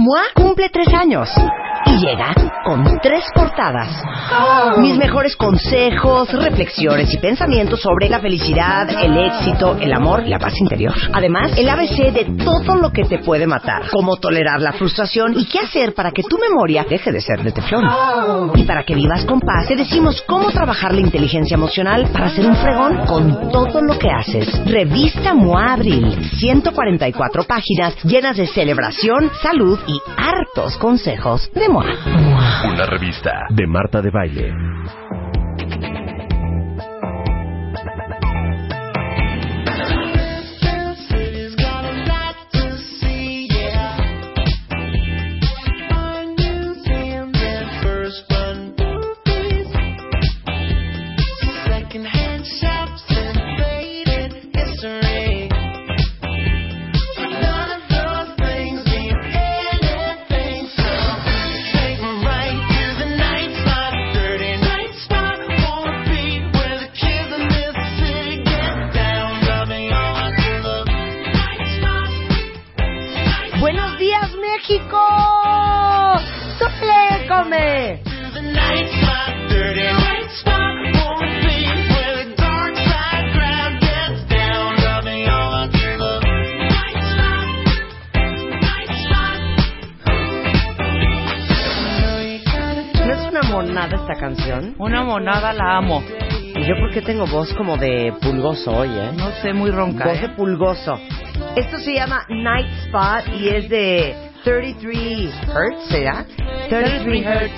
MOA cumple tres años y llega con tres portadas. Mis mejores consejos, reflexiones y pensamientos sobre la felicidad, el éxito, el amor y la paz interior. Además, el ABC de todo lo que te puede matar, cómo tolerar la frustración y qué hacer para que tu memoria deje de ser de teflón. Y para que vivas con paz, te decimos cómo trabajar la inteligencia emocional para ser un fregón con todo lo que haces. Revista MOA Abril, 144 páginas llenas de celebración, salud y hartos consejos de. Una revista de Marta de Baile. México. ¡Sole, come! ¿No es una monada esta canción? Una monada la amo. ¿Y yo por qué tengo voz como de pulgoso hoy, eh? No sé, muy ronca. Voz de ¿eh? pulgoso. Esto se llama Night Spot y es de 33 Hertz, ¿será? 33 Hertz.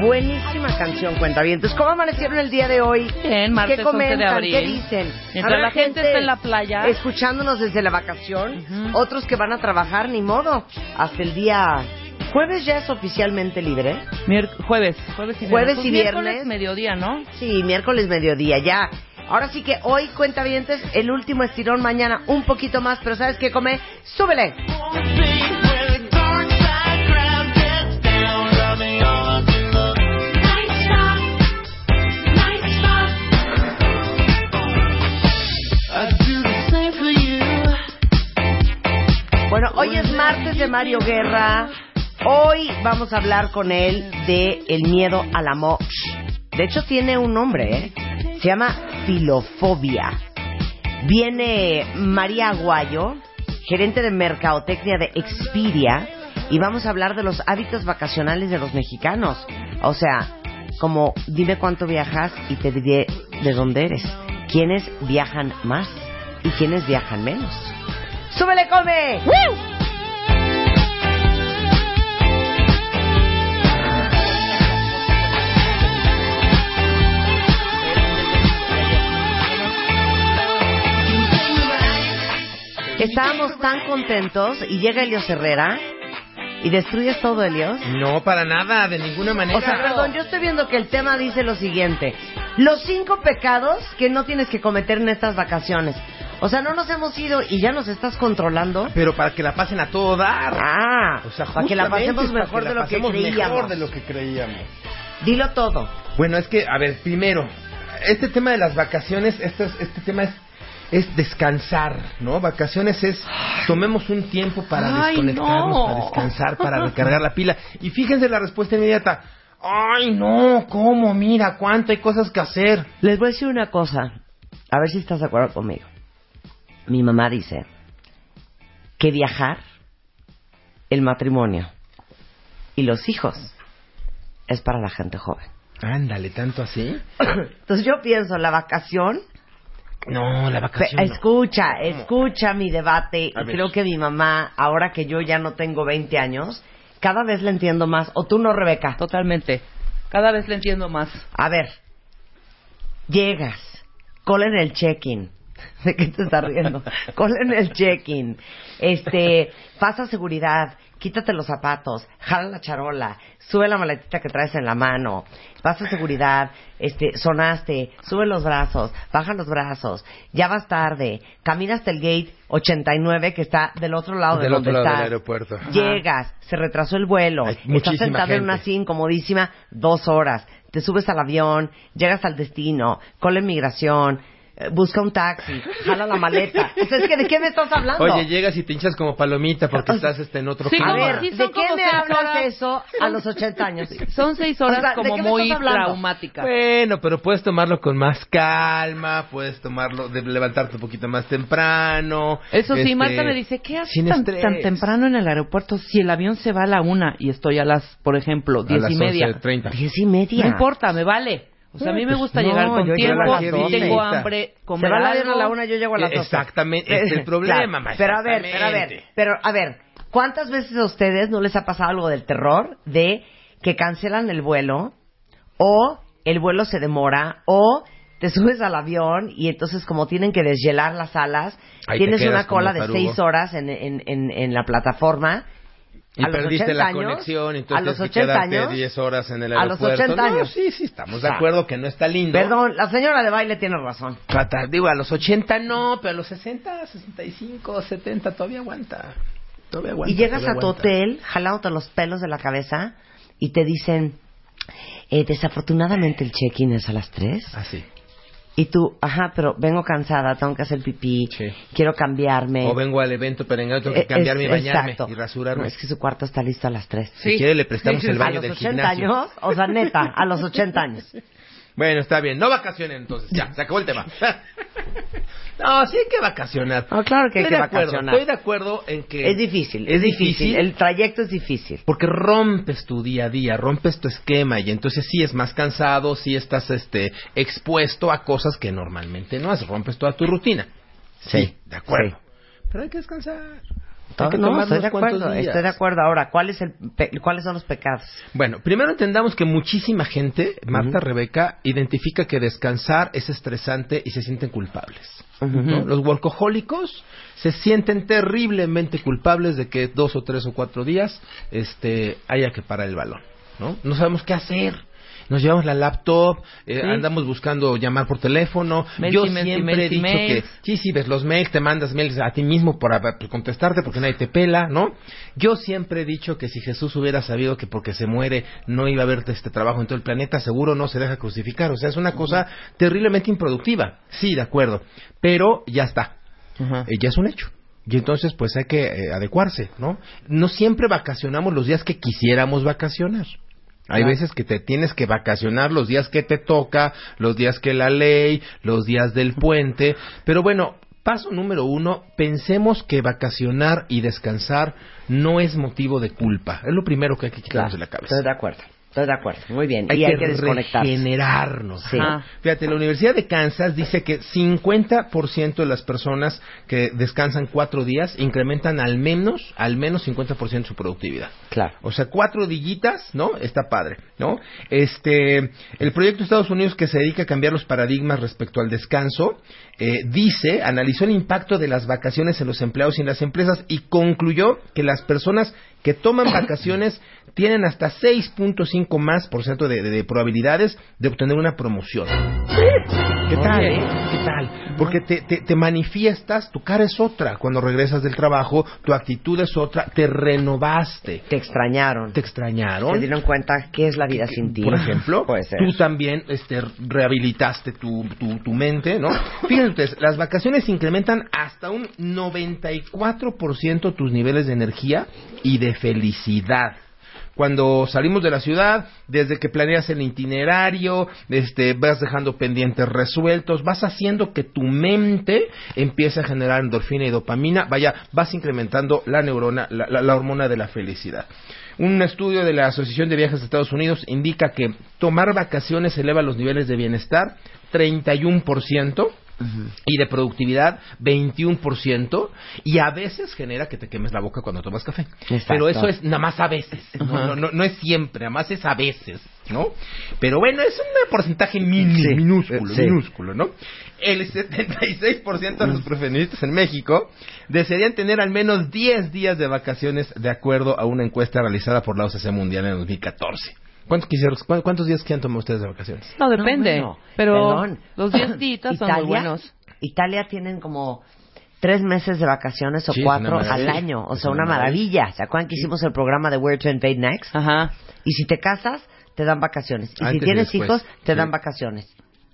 Buenísima canción, cuenta bien. Entonces, ¿cómo amanecieron el día de hoy? Bien, martes ¿Qué 11 comentan? de abril. ¿Qué dicen? Mientras la gente está en la playa. Escuchándonos desde la vacación. Otros que van a trabajar, ni modo. Hasta el día... ¿Jueves ya es oficialmente libre? Mier- jueves, jueves y viernes. Jueves Pues y miércoles, viernes. mediodía, ¿no? Sí, miércoles mediodía, ya. Ahora sí que hoy, cuenta el último estirón, mañana un poquito más, pero ¿sabes qué come? ¡Súbele! Mario Guerra. Hoy vamos a hablar con él de el miedo al amor. De hecho, tiene un nombre, ¿eh? Se llama filofobia. Viene María Aguayo, gerente de mercadotecnia de Expedia, y vamos a hablar de los hábitos vacacionales de los mexicanos. O sea, como dime cuánto viajas y te diré de dónde eres. ¿Quiénes viajan más y quiénes viajan menos? ¡Súbele, come! Estábamos tan contentos y llega Elios Herrera y destruyes todo, Elios. No, para nada, de ninguna manera. O sea, perdón, yo estoy viendo que el tema dice lo siguiente. Los cinco pecados que no tienes que cometer en estas vacaciones. O sea, no nos hemos ido y ya nos estás controlando. Pero para que la pasen a todo dar. Ah, O sea, para que la pasemos mejor de lo que creíamos. mejor de lo que creíamos. Dilo todo. Bueno, es que, a ver, primero, este tema de las vacaciones, este, es- este tema es, es descansar, ¿no? Vacaciones es, tomemos un tiempo para Ay, desconectarnos, no. para descansar, para recargar la pila. Y fíjense la respuesta inmediata. Ay, no, ¿cómo? Mira, cuánto hay cosas que hacer. Les voy a decir una cosa. A ver si estás de acuerdo conmigo. Mi mamá dice que viajar, el matrimonio y los hijos es para la gente joven. Ándale, tanto así. Entonces yo pienso, la vacación No, la Pe- vacación. no. Escucha, escucha mi debate. A Y ver. creo que mi mamá, ahora que yo ya no tengo 20 años, cada vez la entiendo más. ¿O tú no, Rebeca? Totalmente. Cada vez le entiendo más. A ver, llegas, cola en el check-in. ¿De qué te estás riendo? cola en el check-in. Este, pasa seguridad, quítate los zapatos, jala la charola, sube la maletita que traes en la mano, pasa seguridad, este, sonaste, sube los brazos, baja los brazos, ya vas tarde, camina hasta el gate 89 que está del otro lado de donde otro lado estás. del aeropuerto. Llegas, se retrasó el vuelo, Hay estás sentado en una silla incomodísima dos horas, te subes al avión, llegas al destino, cola en migración, eh, busca un taxi, jala la maleta. O sea, es que ¿de qué me estás hablando? Oye, llegas y te hinchas como palomita porque O sea, estás este, en otro sí, a ver, sí, ¿de qué me hablas horas. eso a los 80 años? Son seis horas O sea, ¿de como muy traumáticas. Bueno, pero puedes tomarlo con más calma, puedes tomarlo, de levantarte un poquito más temprano. Eso sí, este, Marta me dice, ¿qué haces tan, temprano en el aeropuerto si el avión se va a la una y estoy a las, por ejemplo, A diez las y media? 11:30. Diez y media. No importa, me vale. O sea, a mí me Pues, gusta no, llegar con yo llego a tiempo, si tengo hambre, Se comer va el avión a la una, yo llego a las dos. Exactamente, es el problema, ma, Pero a ver, pero a ver, pero a ver, ¿cuántas veces a ustedes no les ha pasado algo del terror de que cancelan el vuelo o el vuelo se demora o te subes al avión y entonces como tienen que deshielar las alas, Ahí tienes una cola de seis horas en, en, en, en la plataforma Y a los perdiste 80 la años, conexión, a entonces los tienes que 80 quedarte años, 10 horas en el a los aeropuerto. 80 No, años. sí, sí, estamos de acuerdo que no está lindo. Perdón, la señora de baile tiene razón. Trata- digo, a los 80 no, pero a los 60, 65, 70 todavía aguanta. Todavía aguanta. y llegas a tu aguanta. hotel jalándote los pelos de la cabeza y te dicen, eh, desafortunadamente el check-in es a las 3. Así. Y tú, ajá, pero vengo cansada, tengo que hacer pipí, Sí. quiero cambiarme. O vengo al evento perengano, tengo que Eh, cambiarme y es- bañarme exacto. y rasurarme. No, es que su cuarto está listo a las 3. Si quiere le prestamos el a baño los del 80 gimnasio. años, o sea, neta, a los 80 años. Bueno, está bien. No vacacionen entonces. Ya, se acabó el tema. no, sí hay que vacacionar. No, claro que hay Estoy que de acuerdo, vacacionar. Estoy de acuerdo en que... Es difícil, Es difícil. El trayecto es difícil. Porque rompes tu día a día, rompes tu esquema y entonces sí es más cansado, sí estás este expuesto a cosas que normalmente no haces, rompes toda tu rutina. Sí, de acuerdo. Pero hay que descansar. No, estoy de acuerdo, estoy de acuerdo. Ahora, ¿cuál es el pe- ¿cuáles son los pecados? Bueno, primero entendamos que muchísima gente, Marta. Rebeca, identifica que descansar es estresante y se sienten culpables. Los workahólicos se sienten terriblemente culpables de que dos o tres o cuatro días este, haya que parar el balón. ¿no? no sabemos qué hacer. Nos llevamos la laptop, eh, Sí. andamos buscando llamar por teléfono. Yo siempre he dicho que sí, sí, ves los mails, te mandas mails a ti mismo para para contestarte porque nadie te pela, ¿no? Yo siempre he dicho que si Jesús hubiera sabido que porque se muere no iba a haber este trabajo en todo el planeta, seguro no se deja crucificar. O sea, es una cosa terriblemente improductiva. Sí, de acuerdo. Pero ya está. Eh, ya es un hecho. Y entonces, pues hay que eh, adecuarse, ¿no? No siempre vacacionamos los días que quisiéramos vacacionar. Hay Claro. veces que te tienes que vacacionar los días que te toca, los días que la ley, los días del puente. Pero bueno, paso número uno, pensemos que vacacionar y descansar no es motivo de culpa. Es lo primero que hay que quitarnos de la cabeza. Estoy de acuerdo, estoy de acuerdo. Muy bien. Hay y que, hay que regenerarnos. Sí. Fíjate, la Universidad de Kansas dice que 50% de las personas que descansan cuatro días incrementan al menos, al menos 50% su productividad. Claro. O sea, cuatro dillitas, ¿no? Está padre, ¿no? Este, el proyecto de Estados Unidos que se dedica a cambiar los paradigmas respecto al descanso, eh, dice, analizó el impacto de las vacaciones en los empleados y en las empresas y concluyó que las personas que toman vacaciones tienen hasta 6.5 más por ciento de, de- de probabilidades de obtener una promoción. ¿Qué tal? ¿Qué tal? Porque te, te, te manifiestas, tu cara es otra. Cuando regresas del trabajo, tu actitud es otra, te renovaste. Te extrañaron. ¿Te extrañaron? Se dieron cuenta qué es la vida sin ti. Por ejemplo, tú también este, rehabilitaste tu, tu, tu mente, ¿no? Fíjense las vacaciones incrementan hasta un 94% tus niveles de energía y de felicidad. Cuando salimos de la ciudad, desde que planeas el itinerario, este, vas dejando pendientes resueltos, vas haciendo que tu mente empiece a generar endorfina y dopamina, vaya, vas incrementando la neurona, la, la- hormona de la felicidad. Un estudio de la Asociación de Viajes de Estados Unidos indica que tomar vacaciones eleva los niveles de bienestar 31% y de productividad 21% y a veces genera que te quemes la boca cuando tomas café. Exacto. Pero eso es nada más a veces, no, no, no- no es siempre, nada más es a veces, ¿no? Pero bueno, es un porcentaje mini- Sí, minúsculo, sí. minúsculo, ¿no? El 76% de los profesionistas en México desearían tener al menos 10 días de vacaciones de acuerdo a una encuesta realizada por la OCC Mundial en 2014. ¿Cuántos, cuán- ¿Cuántos días quieren tomar ustedes de vacaciones? No, depende. No, bueno, pero perdón. los 10 días son muy Italia, buenos. Italia tienen como tres meses de vacaciones o Sí, cuatro al año. O sea, una una maravilla. ¿Se acuerdan que hicimos el programa de Where to Invade Next? Ajá. Y si te casas, te dan vacaciones. Y si Antes tienes hijos, te sí. dan vacaciones.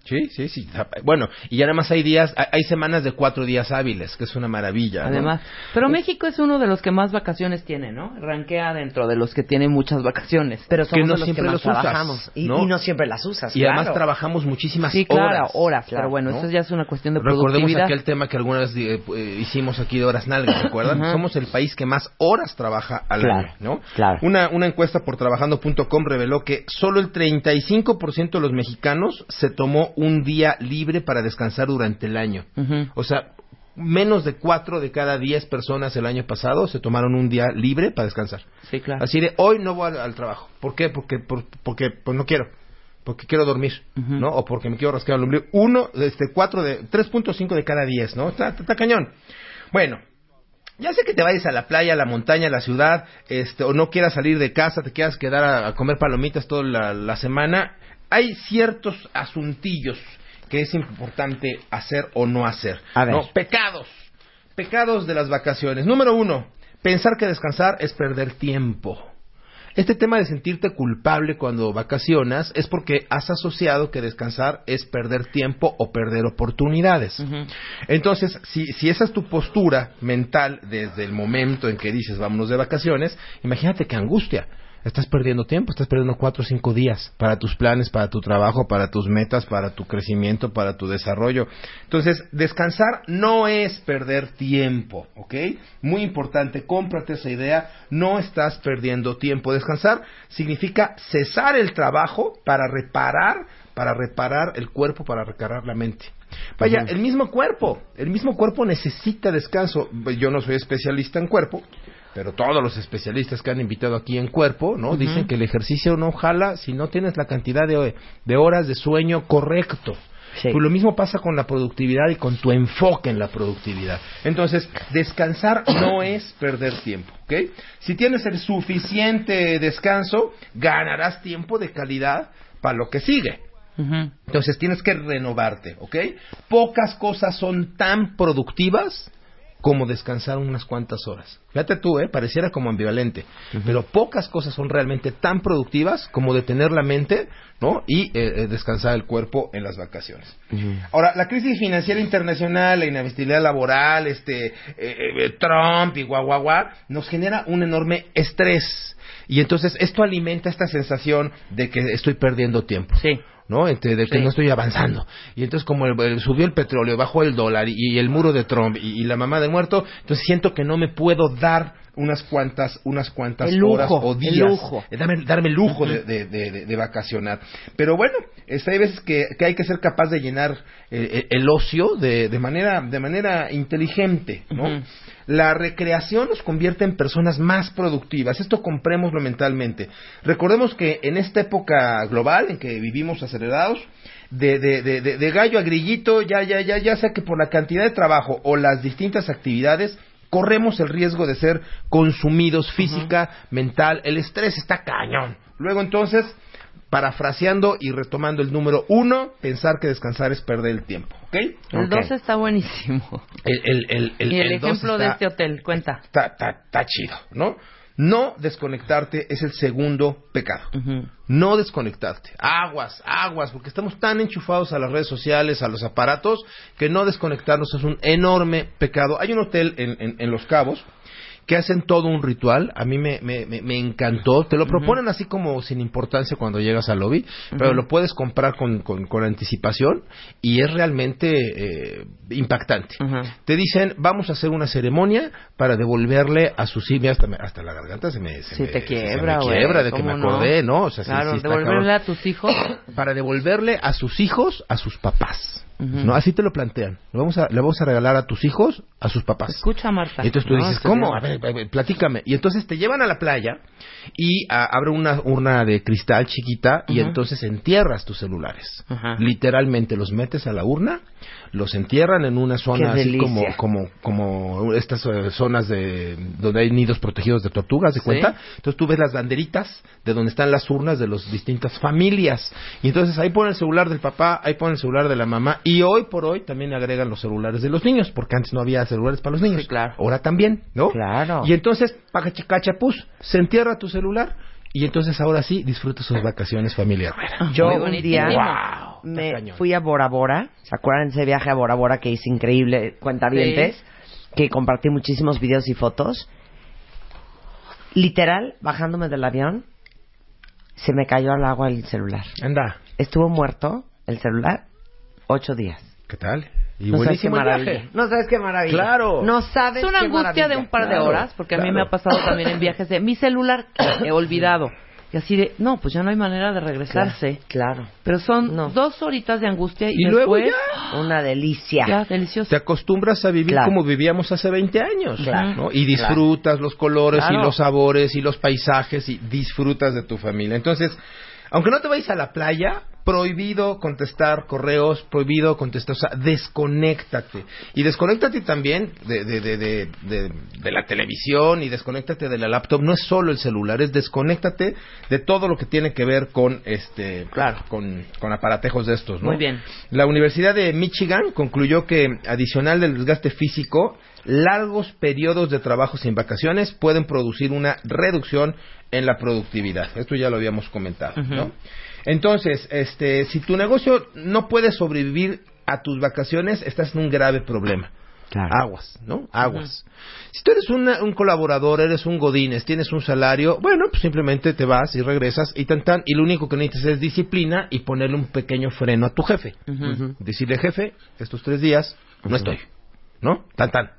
Sí, sí, sí. Bueno, y además hay días, hay- semanas de cuatro días hábiles, que es una maravilla. ¿no? Además, pero México es uno de los que más vacaciones tiene, ¿no? Rankea dentro de los que tienen muchas vacaciones. Pero somos Que no de los siempre que más los usas, trabajamos. Y ¿no? y no siempre las usas. Y además trabajamos muchísimas Sí, claro, horas. horas, Claro, pero bueno, ¿no? eso ya es una cuestión de Recordemos productividad. aquel tema que alguna vez eh, eh, hicimos aquí de horas nalgas, ¿recuerdan? Somos el país que más horas trabaja al Claro, año, ¿no? claro. Una, una encuesta por trabajando.com reveló que solo el 35% de los mexicanos se tomó un día libre para descansar durante el año. O sea, menos de 4 de cada 10 personas el año pasado se tomaron un día libre para descansar. Sí, claro. Así de, hoy no voy al, al trabajo. ¿Por qué? Porque, por- porque pues no quiero. Porque quiero dormir. ¿no? O porque me quiero rascar el ombligo. Uno, este, cuatro de, 3.5 de cada 10, ¿no? Está, está- está cañón. Bueno, ya sé que te vayas a la playa, a la montaña, a la ciudad, este, o no quieras salir de casa, te quieras quedar a, a comer palomitas toda la, la semana. Hay ciertos asuntillos que es importante hacer o no hacer. A ver. ¿no? Pecados. Pecados de las vacaciones. Número uno, pensar que descansar es perder tiempo. Este tema de sentirte culpable cuando vacacionas es porque has asociado que descansar es perder tiempo o perder oportunidades. Entonces, si, si esa es tu postura mental desde el momento en que dices vámonos de vacaciones, imagínate qué angustia. Estás perdiendo tiempo, estás perdiendo cuatro o cinco días para tus planes, para tu trabajo, para tus metas, para tu crecimiento, para tu desarrollo. Entonces, descansar no es perder tiempo, ¿ok? Muy importante, cómprate esa idea, no estás perdiendo tiempo. Descansar significa cesar el trabajo para reparar, para reparar el cuerpo, para reparar la mente. Vaya, el mismo cuerpo, el mismo cuerpo necesita descanso. Yo no soy especialista en cuerpo, pero todos los especialistas que han invitado aquí en cuerpo, ¿no? Dicen que el ejercicio no jala si no tienes la cantidad de, de horas de sueño correcto. Sí. Pues lo mismo pasa con la productividad y con tu enfoque en la productividad. Entonces, descansar no es perder tiempo, ¿ok? Si tienes el suficiente descanso, ganarás tiempo de calidad para lo que sigue. Entonces tienes que renovarte, ¿ok? Pocas cosas son tan productivas como descansar unas cuantas horas. Fíjate tú, ¿eh? Pareciera como ambivalente. Pero pocas cosas son realmente tan productivas como detener la mente, ¿no? Y eh, eh, descansar el cuerpo en las vacaciones. Ahora, la crisis financiera internacional, la inestabilidad laboral, este, eh, eh, Trump y guau, guau, guau, nos genera un enorme estrés. Y entonces esto alimenta esta sensación de que estoy perdiendo tiempo. Sí. ¿No? Este, de que Sí. no estoy avanzando. Y entonces como el- el- subió el petróleo, bajó el dólar y, y el muro de Trump y, y la mamá del muerto, entonces siento que no me puedo dar unas cuantas, unas cuantas El lujo, horas o el días. lujo. Eh, Darme, darme el lujo de, de- de- de- de vacacionar. Pero bueno, este, hay veces que, que hay que ser capaz de llenar eh, el ocio de, de manera, de manera inteligente, ¿no? La recreación nos convierte en personas más productivas. Esto comprémoslo mentalmente. Recordemos que en esta época global en que vivimos acelerados, de, de, de, de- de gallo a grillito, ya, ya, ya, ya sea que por la cantidad de trabajo o las distintas actividades, corremos el riesgo de ser consumidos física, mental. El estrés está cañón. Luego entonces, parafraseando y retomando el número uno, pensar que descansar es perder el tiempo. ¿Ok? El Ok. 2 está buenísimo. El, el, el, el, y el, ejemplo de este hotel, cuenta. está, está- está chido, ¿no? No desconectarte es el segundo pecado. No desconectarte. Aguas, aguas, porque estamos tan enchufados a las redes sociales, a los aparatos, que no desconectarnos es un enorme pecado. Hay un hotel en, en- en Los Cabos que hacen todo un ritual. A mí me, me, me- me encantó. Te lo proponen así como sin importancia cuando llegas al lobby, pero lo puedes comprar con, con, con anticipación y es realmente eh, impactante. Te dicen, vamos a hacer una ceremonia para devolverle a sus hijos, hasta, me- hasta la garganta se me, se me- te se quiebra, me quiebra de que ¿cómo me acordé, ¿no? O sea, claro, sí devolverle cabrón. a tus hijos. Para devolverle a sus hijos a sus papás. ¿No? Así te lo plantean. Le vamos, a, le vamos a regalar a tus hijos a sus papás. Escucha, Marta. Y entonces tú No, dices, ¿cómo? A ver, a ver, platícame. Y entonces te llevan a la playa y ah, abre una urna de cristal chiquita y entonces entierras tus celulares. Literalmente los metes a la urna, los entierran en una zona Qué así como, delicia. como, como estas eh, zonas de donde hay nidos protegidos de tortugas, ¿de Sí. cuenta? Entonces tú ves las banderitas de donde están las urnas de las distintas familias. Y entonces ahí pone el celular del papá, ahí pone el celular de la mamá. Y hoy por hoy también agregan los celulares de los niños, porque antes no había celulares para los niños. Sí, claro. Ahora también, ¿no? Claro. Y entonces, pacachicachapus, se entierra tu celular. Y entonces ahora sí disfruta sus vacaciones familiares. Yo Muy un día, Wow. Me cañón. fui a Bora Bora. ¿Se acuerdan de ese viaje a Bora Bora que hice increíble, cuentavientes? Que compartí muchísimos videos y fotos. Literal, bajándome del avión, se me cayó al agua el celular. Anda, Estuvo muerto el celular ocho días. ¿qué tal? Y no sabes qué buenísimo el maravilla. viaje. No sabes qué maravilla. Claro. No sabes Es una qué angustia maravilla. de un par de Claro, horas, porque a mí me ha pasado también en viajes de mi celular que he olvidado. Y así de, no, pues ya no hay manera de regresarse. Claro. Pero son No. dos horitas de angustia y, Y luego después, Una delicia. ya, delicioso. Te acostumbras a vivir Claro. como vivíamos hace 20 años, Claro. ¿no? Y disfrutas los colores Claro. y los sabores y los paisajes y disfrutas de tu familia. Entonces, aunque no te vayas a la playa, prohibido contestar correos, prohibido contestar, o sea, desconéctate. Y desconéctate también de, de, de, de, de- de la televisión y desconéctate de la laptop. No es solo el celular, es desconéctate de todo lo que tiene que ver con, este, Claro. con, con aparatejos de estos, ¿no? Muy bien. La Universidad de Michigan concluyó que, adicional del desgaste físico, largos periodos de trabajo sin vacaciones pueden producir una reducción en la productividad. Esto ya lo habíamos comentado. ¿no? Entonces, este, si tu negocio no puede sobrevivir a tus vacaciones, estás en un grave problema. Claro. Aguas, ¿no? Aguas. Si tú eres una- un colaborador, eres un godines, tienes un salario, bueno, pues simplemente te vas y regresas y tan tan, y lo único que necesitas es disciplina y ponerle un pequeño freno a tu jefe. Decirle, jefe, estos tres días no estoy, ¿no? Tan tan.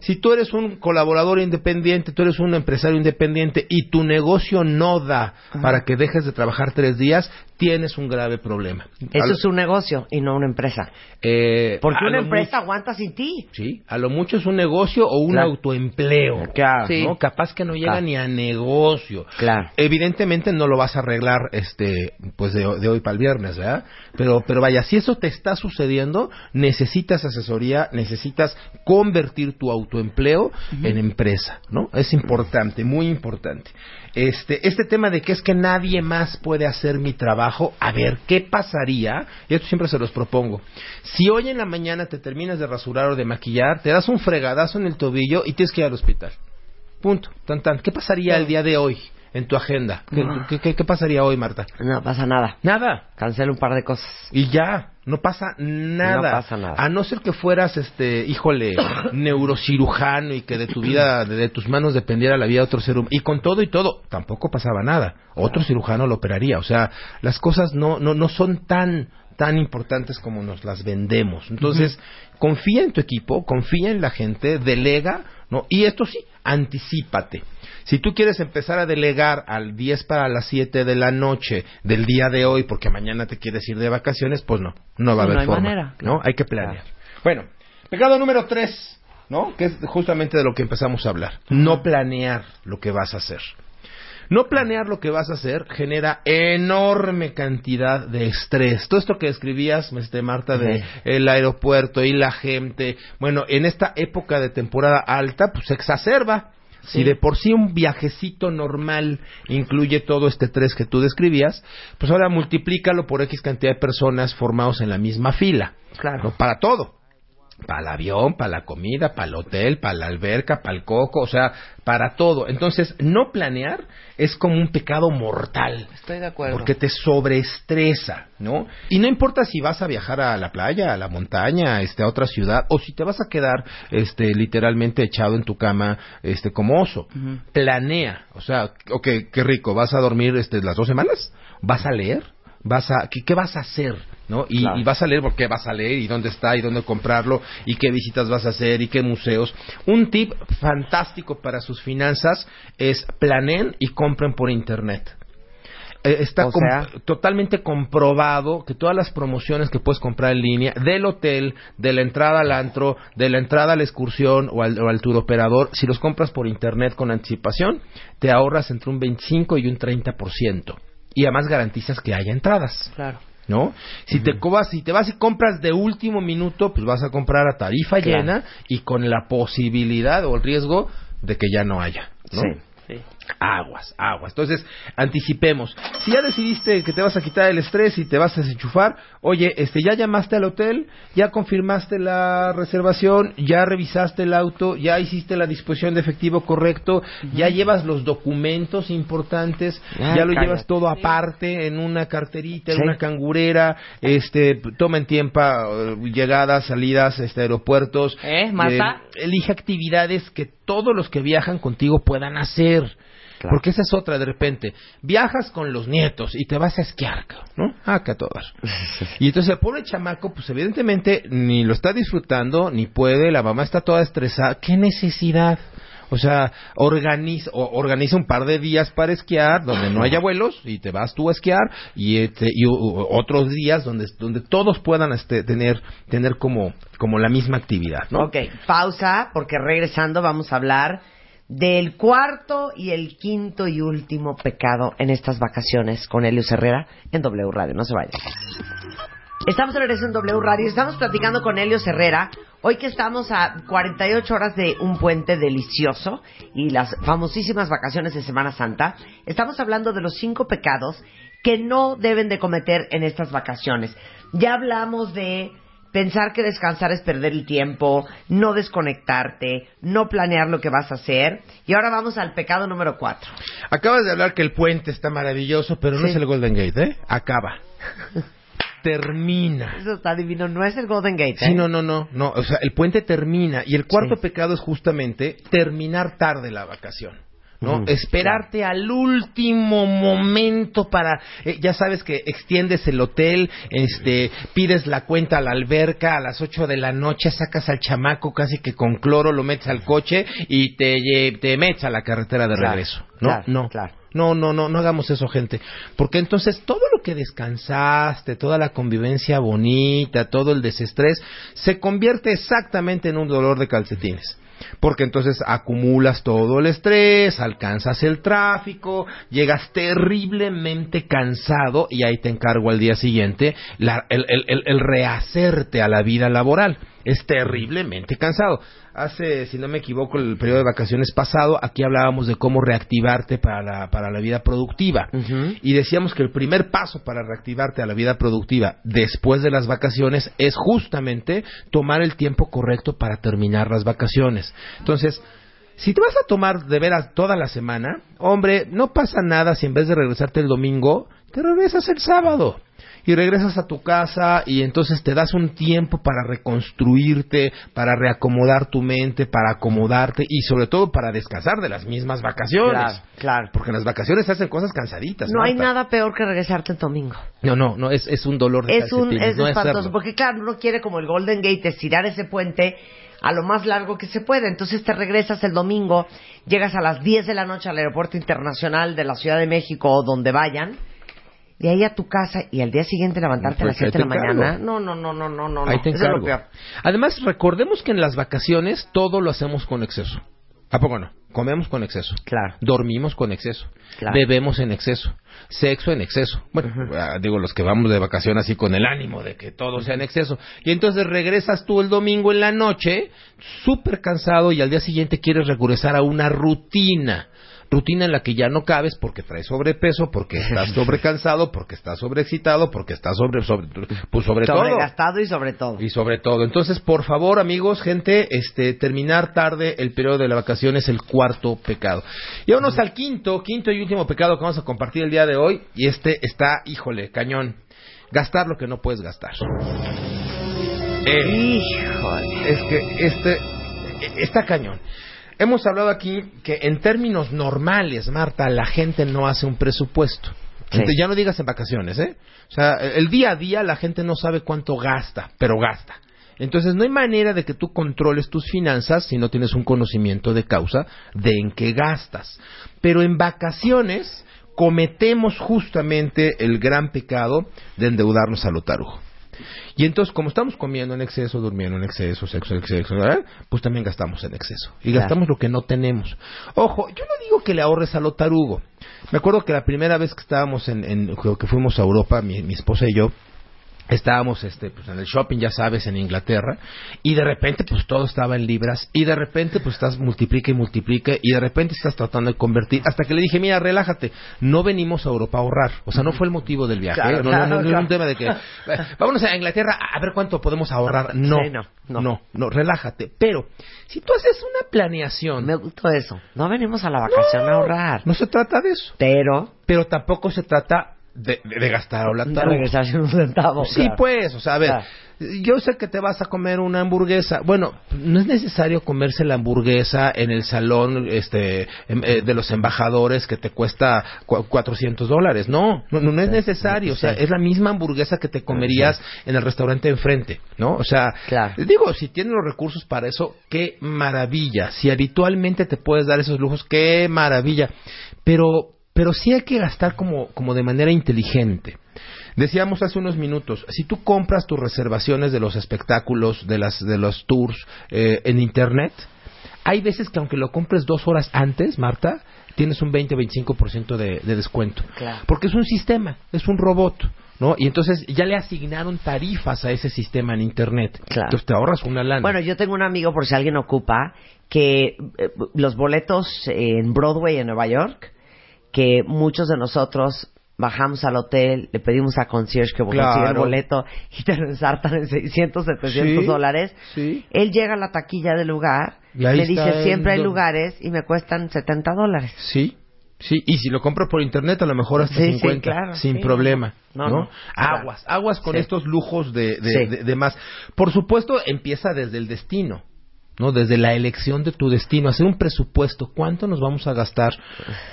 Si tú eres un colaborador independiente, tú eres un empresario independiente y tu negocio no da para que dejes de trabajar tres días, tienes un grave problema. Eso es un negocio y no una empresa. eh, Porque una empresa aguanta sin ti. Sí, a lo mucho es un negocio o un Claro. autoempleo. Claro. Sí. ¿no? Capaz que no llega Claro. ni a negocio. Claro. Evidentemente no lo vas a arreglar este pues de, de hoy para el viernes, ¿verdad? Pero pero vaya, si eso te está sucediendo, necesitas asesoría, necesitas convertir tu autoempleo en empresa, ¿no? Es importante, muy importante. Este este tema de que es que nadie más puede hacer mi trabajo, a ver, ¿qué pasaría? Y esto siempre se los propongo. Si hoy en la mañana te terminas de rasurar o de maquillar, te das un fregadazo en el tobillo y tienes que ir al hospital. Punto. Tan, tan. ¿Qué pasaría el día de hoy en tu agenda? ¿Qué, qué- qué- qué pasaría hoy, Marta? No pasa nada. Nada. Cancela un par de cosas. Y ya, no pasa nada. No pasa nada. A no ser que fueras, este, híjole, neurocirujano y que de tu vida, de, de tus manos dependiera la vida de otro ser humano. Y con todo y todo, tampoco pasaba nada. Otro cirujano lo operaría. O sea, las cosas no, no, no son tan tan importantes como nos las vendemos. Entonces, confía en tu equipo, confía en la gente, delega, ¿no? Y esto sí, anticípate. Si tú quieres empezar a delegar al 10 para las 7 de la noche del día de hoy porque mañana te quieres ir de vacaciones, pues no, no va a No haber hay forma, manera. ¿no? Hay que planear. Bueno, pecado número 3, ¿no? Que es justamente de lo que empezamos a hablar. No planear lo que vas a hacer. No planear lo que vas a hacer genera enorme cantidad de estrés. Todo esto que escribías, este, Marta, de Sí. el aeropuerto y la gente, bueno, en esta época de temporada alta, pues se exacerba. Si de por sí un viajecito normal incluye todo este estrés que tú describías, pues ahora multiplícalo por X cantidad de personas formados en la misma fila. Claro. ¿no? Para todo. Para el avión, para la comida, para el hotel, para la alberca, para el coco, o sea, para todo. Entonces, no planear es como un pecado mortal. Estoy de acuerdo. Porque te sobreestresa, ¿no? Y no importa si vas a viajar a la playa, a la montaña, este, a otra ciudad, o si te vas a quedar, este, literalmente echado en tu cama, este, como oso. Planea, o sea, ok, qué rico, ¿vas a dormir, este, las dos semanas? ¿Vas a leer? ¿Vas a, qué, qué vas a hacer? ¿No? Y, Claro. y vas a leer por qué vas a leer y dónde está y dónde comprarlo y qué visitas vas a hacer y qué museos. Un tip fantástico para sus finanzas es planeen y compren por internet. Eh, está O totalmente comprobado que todas las promociones que puedes comprar en línea, del hotel, de la entrada al antro, de la entrada a la excursión o al, o al tour operador, si los compras por internet con anticipación, te ahorras entre un 25 y un 30%. Y además garantizas que haya entradas. Claro. ¿no? Si te cobas, si te vas y compras de último minuto, pues vas a comprar a tarifa Claro. llena y con la posibilidad o el riesgo de que ya no haya, ¿no? Sí. Sí. Aguas, aguas. Entonces, anticipemos. Si ya decidiste que te vas a quitar el estrés y te vas a desenchufar, oye, este, ya llamaste al hotel, ya confirmaste la reservación, ya revisaste el auto, ya hiciste la disposición de efectivo correcto, ya llevas los documentos importantes, Ah, ya lo cállate. llevas todo aparte en una carterita, en Sí. una cangurera, este, toma en tiempo eh, llegadas, salidas, este, aeropuertos. ¿Eh, Marta? Eh, elige actividades que todos los que viajan contigo puedan hacer. Claro. Porque esa es otra, de repente. Viajas con los nietos y te vas a esquiar, ¿no? Ah, que a todas. Y entonces el pobre chamaco, pues evidentemente ni lo está disfrutando, ni puede, la mamá está toda estresada. ¿Qué necesidad? O sea, organiza, o- organiza un par de días para esquiar donde no haya vuelos y te vas tú a esquiar y, este, y otros días donde, donde todos puedan este, tener, tener como, como la misma actividad, ¿no? Ok, pausa, porque regresando vamos a hablar del cuarto y el quinto y último pecado en estas vacaciones con Helios Herrera en W Radio. No se vayan. Estamos de regreso en W Radio. Estamos platicando con Helios Herrera. Hoy que estamos a 48 horas de un puente delicioso y las famosísimas vacaciones de Semana Santa, estamos hablando de los cinco pecados que no deben de cometer en estas vacaciones. Ya hablamos de pensar que descansar es perder el tiempo, no desconectarte, no planear lo que vas a hacer. Y ahora vamos al pecado número cuatro. Acabas de hablar que el puente está maravilloso, pero no Sí. es el Golden Gate, ¿eh? Acaba. Termina. Eso está divino, no es el Golden Gate. Sí, ¿eh? no, no, no, no, o sea, el puente termina y el cuarto Sí. pecado es justamente terminar tarde la vacación. ¿No? Esperarte al último momento para, eh, ya sabes que extiendes el hotel, este, pides la cuenta a la alberca a las 8 de la noche, sacas al chamaco casi que con cloro, lo metes al coche y te, te metes a la carretera de Claro, regreso. No, claro, no, claro. no, no, no, no hagamos eso, gente. Porque entonces todo lo que descansaste, toda la convivencia bonita, todo el desestrés, se convierte exactamente en un dolor de calcetines. Porque entonces acumulas todo el estrés, alcanzas el tráfico, llegas terriblemente cansado y ahí te encargo al día siguiente la- el, el- el- el rehacerte a la vida laboral. Es terriblemente cansado. Hace, si no me equivoco, el periodo de vacaciones pasado, aquí hablábamos de cómo reactivarte para la, para la vida productiva. Y decíamos que el primer paso para reactivarte a la vida productiva después de las vacaciones es justamente tomar el tiempo correcto para terminar las vacaciones. Entonces, si te vas a tomar de veras toda la semana, hombre, no pasa nada si en vez de regresarte el domingo, te regresas el sábado. Y regresas a tu casa y entonces te das un tiempo para reconstruirte, para reacomodar tu mente, para acomodarte y sobre todo para descansar de las mismas vacaciones. Claro, claro. Porque en las vacaciones se hacen cosas cansaditas. No hay nada peor que regresarte el domingo. No, no, no, es, es un dolor de Es un es no espantoso porque claro uno quiere como el Golden Gate estirar ese puente a lo más largo que se puede entonces te regresas el domingo llegas a las 10 de la noche al aeropuerto internacional de la Ciudad de México o donde vayan y ahí a tu casa y al día siguiente levantarte a las Pues 7 de la encargo. mañana no no no no no no Ahí no. te Eso es lo peor. Además, recordemos que en las vacaciones todo lo hacemos con exceso. ¿A poco no? Comemos con exceso. Claro. Dormimos con exceso. Claro. Bebemos en exceso. Sexo en exceso. Bueno, ah, digo, los que vamos de vacaciones así con el ánimo de que todo sea en exceso. Y entonces regresas tú el domingo en la noche, súper cansado, y al día siguiente quieres regresar a una rutina. Rutina en la que ya no cabes porque traes sobrepeso, porque estás sobrecansado, porque estás sobreexcitado, porque estás sobre, sobre pues sobre todo. sobregastado y sobre todo Y sobre todo, entonces, por favor, amigos, gente, este, terminar tarde el periodo de la vacación es el cuarto pecado. Y vámonos al quinto, quinto y último pecado que vamos a compartir el día de hoy. Y este está, híjole, cañón. Gastar lo que no puedes gastar. Eh, híjole es que este está cañón. Hemos hablado aquí que en términos normales, Marta, la gente no hace un presupuesto. Sí. Entonces, ya no digas en vacaciones, ¿eh? O sea, el día a día la gente no sabe cuánto gasta, pero gasta. Entonces, no hay manera de que tú controles tus finanzas si no tienes un conocimiento de causa de en qué gastas. Pero en vacaciones cometemos justamente el gran pecado de endeudarnos a lo tarugo. Y entonces, como estamos comiendo en exceso, durmiendo en exceso, sexo en exceso, ¿verdad? pues también gastamos en exceso. Y Claro. gastamos lo que no tenemos. Ojo, yo no digo que le ahorres a lo tarugo. Me acuerdo que la primera vez que estábamos en, en- que fuimos a Europa, mi, mi esposa y yo, estábamos este pues en el shopping ya sabes en Inglaterra y de repente pues todo estaba en libras y de repente pues estás multiplica y multiplica y de repente estás tratando de convertir hasta que le dije mira relájate no venimos a Europa a ahorrar o sea no fue el motivo del viaje Claro, ¿eh? no, claro, no, no, no es un tema de que eh, vámonos a Inglaterra a ver cuánto podemos ahorrar no Sí, no, no. no no relájate pero si tú haces una planeación Me gustó eso. No venimos a la vacación a ahorrar. no se trata de eso Pero pero tampoco se trata de, de- gastar o la de regresarse un centavo. Sí, claro. pues, o sea, a ver, Claro. yo sé que te vas a comer una hamburguesa. Bueno, no es necesario comerse la hamburguesa en el salón este, em- eh, de los embajadores que te cuesta cua- 400 dólares. No, no, no, es necesario. O sea, es la misma hamburguesa que te comerías en el restaurante enfrente, ¿no? O sea, Claro. digo, si tienes los recursos para eso, qué maravilla. Si habitualmente te puedes dar esos lujos, qué maravilla. Pero, pero sí hay que gastar como, como de manera inteligente. Decíamos hace unos minutos, si tú compras tus reservaciones de los espectáculos, de, las, de los tours eh, en Internet, hay veces que aunque lo compres dos horas antes, Marta, tienes un 20-25% de, de descuento. Claro. Porque es un sistema, es un robot, ¿no? Y entonces ya le asignaron tarifas a ese sistema en Internet. Claro. Entonces te ahorras una lana. Bueno, yo tengo un amigo, por si alguien ocupa, que eh, los boletos en Broadway en Nueva York, que muchos de nosotros bajamos al hotel, le pedimos a concierge que consiga el boleto y te lo ensartan en 600, 700 Sí, dólares. sí. Él llega a la taquilla del lugar, está dice, siempre hay lugares y me cuestan 70 dólares. Sí, sí, y si lo compro por internet a lo mejor hasta Sí, sí, 50, claro, sin problema, no, ¿no? Aguas, aguas con estos lujos de, de- de más. Por supuesto, empieza desde el destino, ¿no? Desde la elección de tu destino, hacer un presupuesto, ¿cuánto nos vamos a gastar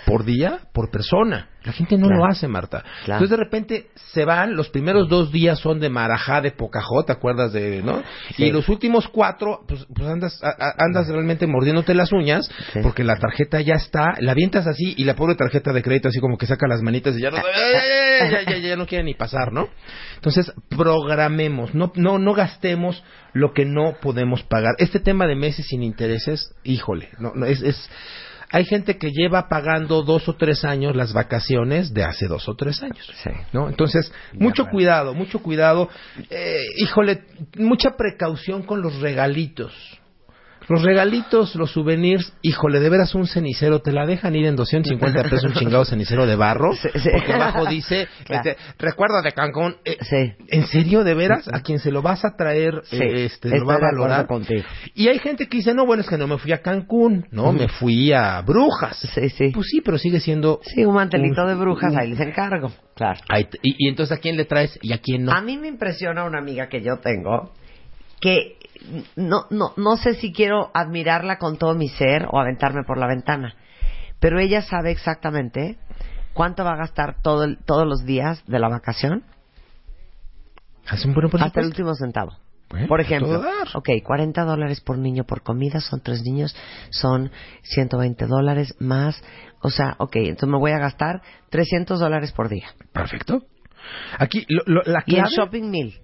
por día, por persona? La gente no Claro. lo hace, Marta. Claro. Entonces de repente se van, los primeros dos días son de marajá, de pocajó, ¿te acuerdas de, no? Sí. Y los últimos cuatro, pues, pues andas, a- a- andas realmente mordiéndote las uñas, Sí. porque la tarjeta ya está, la avientas así y la pobre tarjeta de crédito así como que saca las manitas y ya no, ya, ya, ya, ya no quiere ni pasar, ¿no? Entonces, programemos, no, no, no gastemos lo que no podemos pagar. Este tema de meses sin intereses, híjole, no, no, es, es, hay gente que lleva pagando dos o tres años las vacaciones de hace dos o tres años. Sí. ¿no? Entonces, mucho cuidado, mucho cuidado. Eh, híjole, mucha precaución con los regalitos. Los regalitos, los souvenirs, híjole, de veras un cenicero, te la dejan ir en 250 pesos un chingado cenicero de barro, Sí, sí. porque abajo dice, Claro. este, recuerdo de Cancún. Eh, Sí. ¿En serio, de veras? ¿A quien se lo vas a traer, eh, este, estoy lo va a valorar? contigo. Y hay gente que dice, no, bueno, es que no me fui a Cancún, no, me fui a Brujas. Sí, sí. Pues sí, pero sigue siendo... Sí, un mantelito un- de brujas, un- ahí les encargo. Claro. Ahí y, y entonces, ¿a quién le traes y a quién no? A mí me impresiona una amiga que yo tengo que no, no, no sé si quiero admirarla con todo mi ser o aventarme por la ventana, pero ella sabe exactamente cuánto va a gastar todo el- todos los días de la vacación Hace un buen hasta el último centavo. Bueno, Por ejemplo, ok, 40 dólares por niño por comida, son tres niños, son 120 dólares más, o sea, ok, entonces me voy a gastar 300 dólares por día. Perfecto. Aquí, lo- lo- la Y el shopping mil.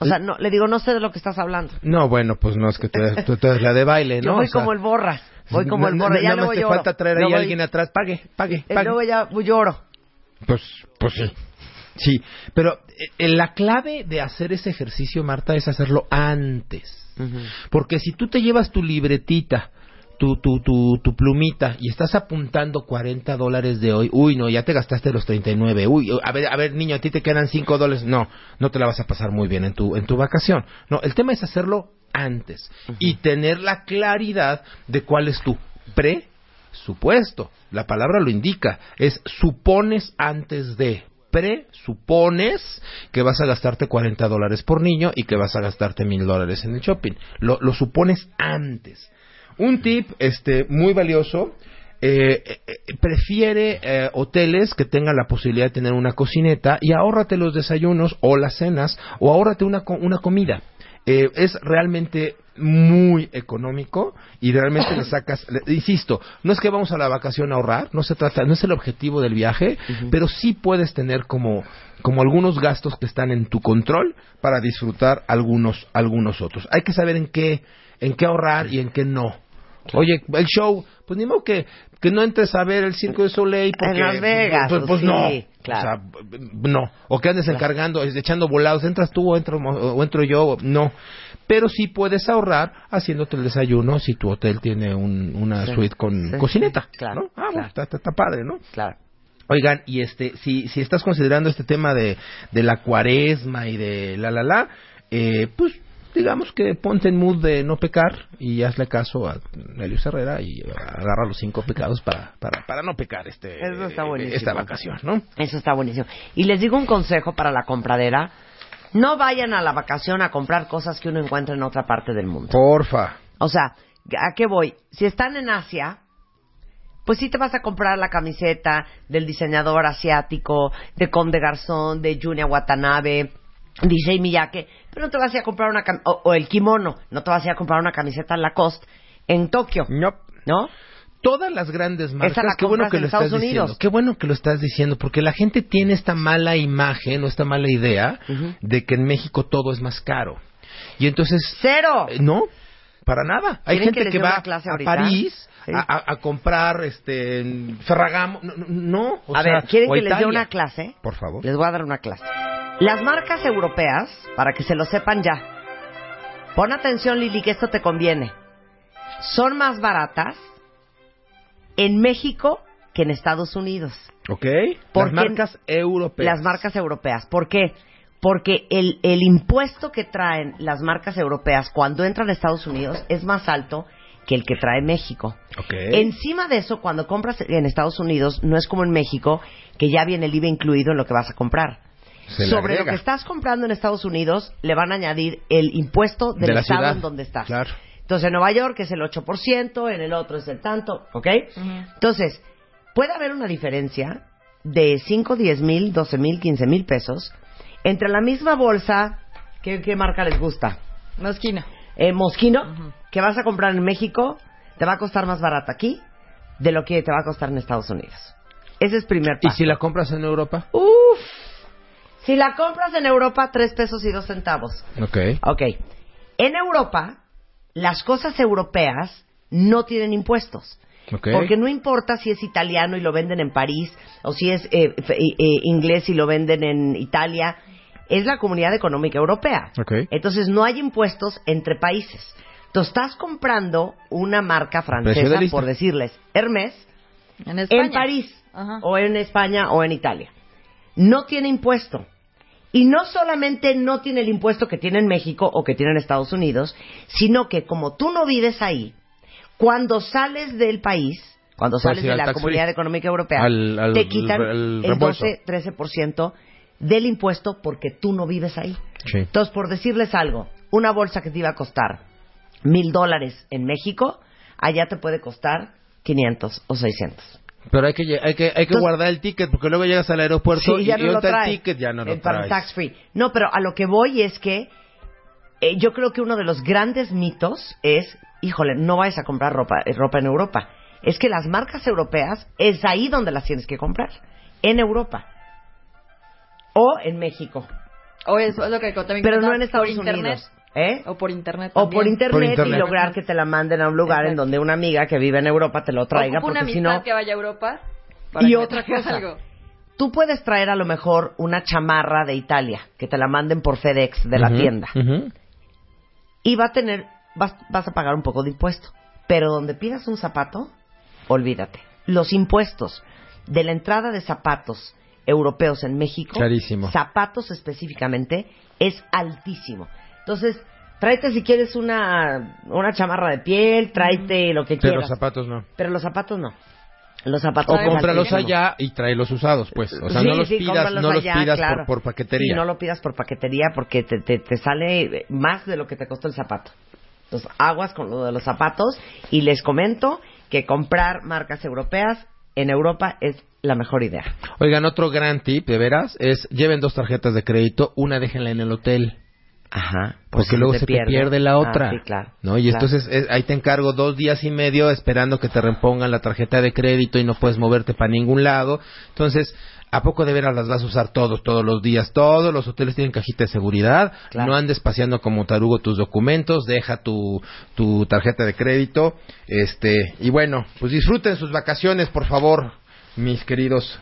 O sea, no, le digo, no sé de lo que estás hablando. No, bueno, pues no, es que tú, tú- tú eres la de baile, ¿no? Yo voy O sea, como el borras. Voy como el borras. no- ya luego te lloro. falta traer ahí a alguien atrás. Pague, pague, eh, pague. Luego ya lloro. Pues, pues sí. Sí, pero eh, la clave de hacer ese ejercicio, Marta, es hacerlo antes. Porque si tú te llevas tu libretita, tu, tu, tu, tu plumita y estás apuntando 40 dólares de hoy, uy, no, ya te gastaste los 39, uy, a ver, a ver, niño, a ti te quedan 5 dólares, no, no te la vas a pasar muy bien en tu, en tu vacación. No, el tema es hacerlo antes y tener la claridad de cuál es tu presupuesto. La palabra lo indica, es supones antes de presupones que vas a gastarte 40 dólares por niño y que vas a gastarte mil dólares en el shopping. Lo, lo supones antes. Un tip este, muy valioso. eh, eh, eh, prefiere eh, hoteles que tengan la posibilidad de tener una cocineta y ahórrate los desayunos o las cenas o ahórrate una, una comida. Eh, es realmente muy económico y realmente le sacas, le- insisto, no es que vamos a la vacación a ahorrar, no se trata, no es el objetivo del viaje, pero sí puedes tener como, como algunos gastos que están en tu control para disfrutar algunos, algunos otros. Hay que saber en qué, en qué ahorrar y en qué no. Oye, el show, pues ni modo que, que no entres a ver el Circo de Soleil porque, en Las Vegas. pues, pues sí. no, Claro. O sea, no. O que andes encargando, echando volados, entras tú o entro, o entro yo, no. Pero sí puedes ahorrar haciéndote el desayuno si tu hotel tiene un- una Sí. suite con cocineta. claro, ¿no? Ah, bueno, claro. está, está- está padre, ¿no? Claro. Oigan, y este, si, si estás considerando este tema de, de la cuaresma y de la la la, eh, pues digamos que ponte en mood de no pecar y hazle caso a Nelio Herrera y agarra los cinco pecados para, para, para no pecar este, Eso está buenísimo. esta vacación, ¿no? Eso está buenísimo. Y les digo un consejo para la compradera. No vayan a la vacación a comprar cosas que uno encuentra en otra parte del mundo. Porfa. O sea, ¿a qué voy? Si están en Asia, pues sí te vas a comprar la camiseta del diseñador asiático, de Conde Garzón, de Junya Watanabe, Issei Miyake, pero no te vas a ir a comprar una cam- o, o el kimono, no te vas a ir a comprar una camiseta Lacoste en Tokio, Nope. ¿no? Todas las grandes marcas, la qué bueno que lo estás Estados diciendo. Unidos. Qué bueno que lo estás diciendo, porque la gente tiene esta mala imagen o esta mala idea de que en México todo es más caro. Y entonces Cero. Eh, No, para nada. Hay ¿Quieren que gente que, va a ahorita? París Sí. a, comprar este Ferragamo. No, no, no, o a sea, ver, ¿quieren o que les dé una clase? Por favor. Les voy a dar una clase. Las marcas europeas, para que se lo sepan ya, pon atención Lili, que esto te conviene, son más baratas en México que en Estados Unidos. ¿Ok? Porque Las marcas europeas. Las marcas europeas. ¿Por qué? Porque el, el impuesto que traen las marcas europeas cuando entran a Estados Unidos es más alto que el que trae México. Ok. Encima de eso, cuando compras en Estados Unidos, no es como en México, que ya viene el IVA incluido en lo que vas a comprar. Sobre lo que estás comprando en Estados Unidos, le van a añadir el impuesto del De la estado ciudad. en donde estás. Claro. Entonces, en Nueva York es el 8%, en el otro es el tanto, ¿ok? Entonces, puede haber una diferencia de 5, 10 mil, 12 mil, 15 mil pesos entre la misma bolsa, ¿qué, qué marca les gusta? Mosquino. Eh, Moschino, que vas a comprar en México, te va a costar más barato aquí de lo que te va a costar en Estados Unidos. Ese es primer ¿Y paso. si la compras en Europa? Uf. Si la compras en Europa, tres pesos y dos centavos. Ok. Ok. En Europa, las cosas europeas no tienen impuestos. Ok. Porque no importa si es italiano y lo venden en París, o si es eh, eh, eh, inglés y lo venden en Italia, es la Comunidad Económica Europea. Ok. Entonces no hay impuestos entre países. Tú estás comprando una marca francesa, por decirles, Hermes, En España. en París, Ajá. o en España, o en Italia. No tiene impuesto. Y no solamente no tiene el impuesto que tiene en México o que tiene en Estados Unidos, sino que como tú no vives ahí, cuando sales del país, cuando sales de la Comunidad. Económica Europea, Al- al- te quitan el el reembolso. 12-13% del impuesto porque tú no vives ahí. Sí. Entonces, por decirles algo, una bolsa que te iba a costar mil dólares en México, allá te puede costar 500 o 600. Pero hay que, hay que, hay que Entonces- guardar el ticket porque luego llegas al aeropuerto Sí, y, ya y no lo ahorita trae. el ticket ya no lo El para traes. tax free. No, pero a lo que voy es que eh, yo creo que uno de los grandes mitos es, híjole, no vayas a comprar ropa, eh, ropa en Europa. Es que las marcas europeas es ahí donde las tienes que comprar, en Europa o en México, O eso es lo que también pero no en Estados por internet. ¿Eh? O por internet O por internet, Por internet. y lograr que te la manden a un lugar en donde una amiga que vive en Europa te lo traiga, Ocupo una porque si amistad no, que vaya a Europa. para Y que otra cosa. algo. tú puedes traer a lo mejor una chamarra de Italia, que te la manden por FedEx de la tienda. y va a tener, vas, vas a pagar un poco de impuesto. Pero donde pidas un zapato, olvídate. Los impuestos de la entrada de zapatos europeos en México, Carísimo. zapatos específicamente, es altísimo. Entonces, tráete si quieres una, una chamarra de piel, tráete lo que Pero quieras. los zapatos no. Pero los zapatos no. Los zapatos O cómpralos allá y tráelos usados, pues. O sea, Sí, no los sí, pidas, no los allá, pidas claro. por, por paquetería. Sí, no lo pidas por paquetería porque te, te, te sale más de lo que te costó el zapato. Entonces, aguas con lo de los zapatos y les comento que comprar marcas europeas en Europa es la mejor idea. Oigan, otro gran tip, de veras, es lleven dos tarjetas de crédito, una déjenla en el hotel. Ajá. Porque luego se te pierde la otra. Ah, sí, claro. ¿no? Y claro. entonces eh, ahí te encargo dos días y medio esperando que te repongan la tarjeta de crédito y no puedes moverte para ningún lado. Entonces, ¿a poco de veras las vas a usar todos, todos los días? Todos los hoteles tienen cajita de seguridad. Claro. No andes paseando como tarugo tus documentos. Deja tu, tu tarjeta de crédito. Este, y bueno, pues disfruten sus vacaciones, por favor, mis queridos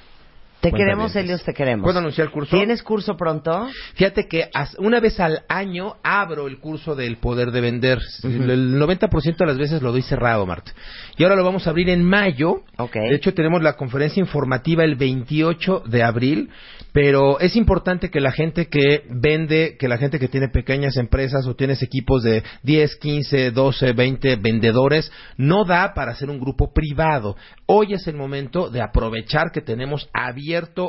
Te queremos. Helios, te queremos. ¿Puedo anunciar el curso? ¿Tienes curso pronto? Fíjate que una vez al año abro el curso del poder de vender. El- El 90% de las veces lo doy cerrado, Marta. Y ahora lo vamos a abrir en mayo. Ok. De hecho, tenemos la conferencia informativa el 28 de abril. Pero es importante que la gente que vende, que la gente que tiene pequeñas empresas o tienes equipos de 10, 15, 12, 20 vendedores, no da para hacer un grupo privado. Hoy es el momento de aprovechar que tenemos abierto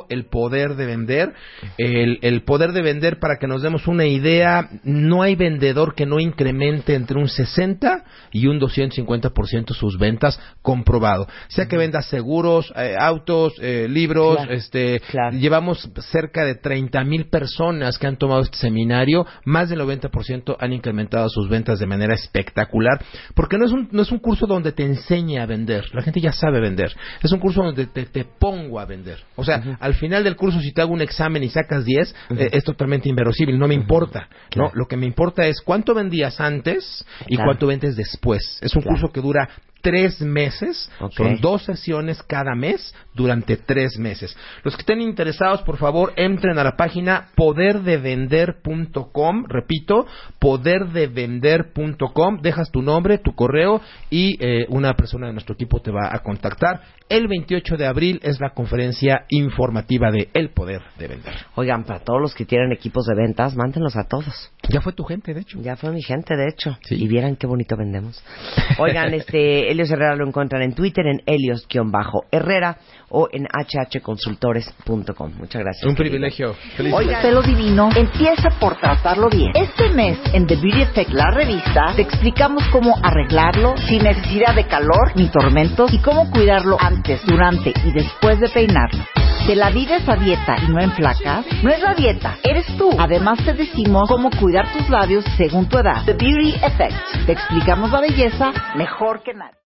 el poder de vender. El, el poder de vender, para que nos demos una idea, no hay vendedor que no incremente entre un 60 y un 250% sus ventas comprobado. Sea que venda seguros, eh, autos, eh, libros, Claro, este, claro. llevamos cerca de 30 mil personas que han tomado este seminario, más del 90% han incrementado sus ventas de manera espectacular, porque no es un, no es un curso donde te enseñe a vender, la gente ya sabe vender, es un curso donde te, te pongo a vender. O sea, al final del curso si te hago un examen y sacas 10, eh, es totalmente inverosímil, no me importa, ¿no? Lo que me importa es cuánto vendías antes y Claro. cuánto vendes después. Es un Claro. curso que dura tres meses, son dos sesiones cada mes durante tres meses. Los que estén interesados, por favor, entren a la página poderdevender.com, repito, poderdevender.com, dejas tu nombre, tu correo y eh, una persona de nuestro equipo te va a contactar. El 28 de abril es la conferencia informativa de El Poder de Vender. Oigan, para todos los que tienen equipos de ventas, mándenlos a todos. Ya fue tu gente, de hecho. Ya fue mi gente, de hecho. Sí. Y vieran qué bonito vendemos. Oigan, este, Helios Herrera lo encuentran en Twitter en Helios-Herrera o en hhconsultores.com. Muchas gracias. Un querido. privilegio. Feliz Oigan, pelo divino empieza por tratarlo bien. Este mes en The Beauty Effect, la revista, te explicamos cómo arreglarlo sin necesidad de calor ni tormentos y cómo cuidarlo antes, durante y después de peinarlo. ¿Te la vives a dieta y no en flacas? No es la dieta, eres tú. Además te decimos cómo cuidar tus labios según tu edad. The Beauty Effect. Te explicamos la belleza mejor que nadie.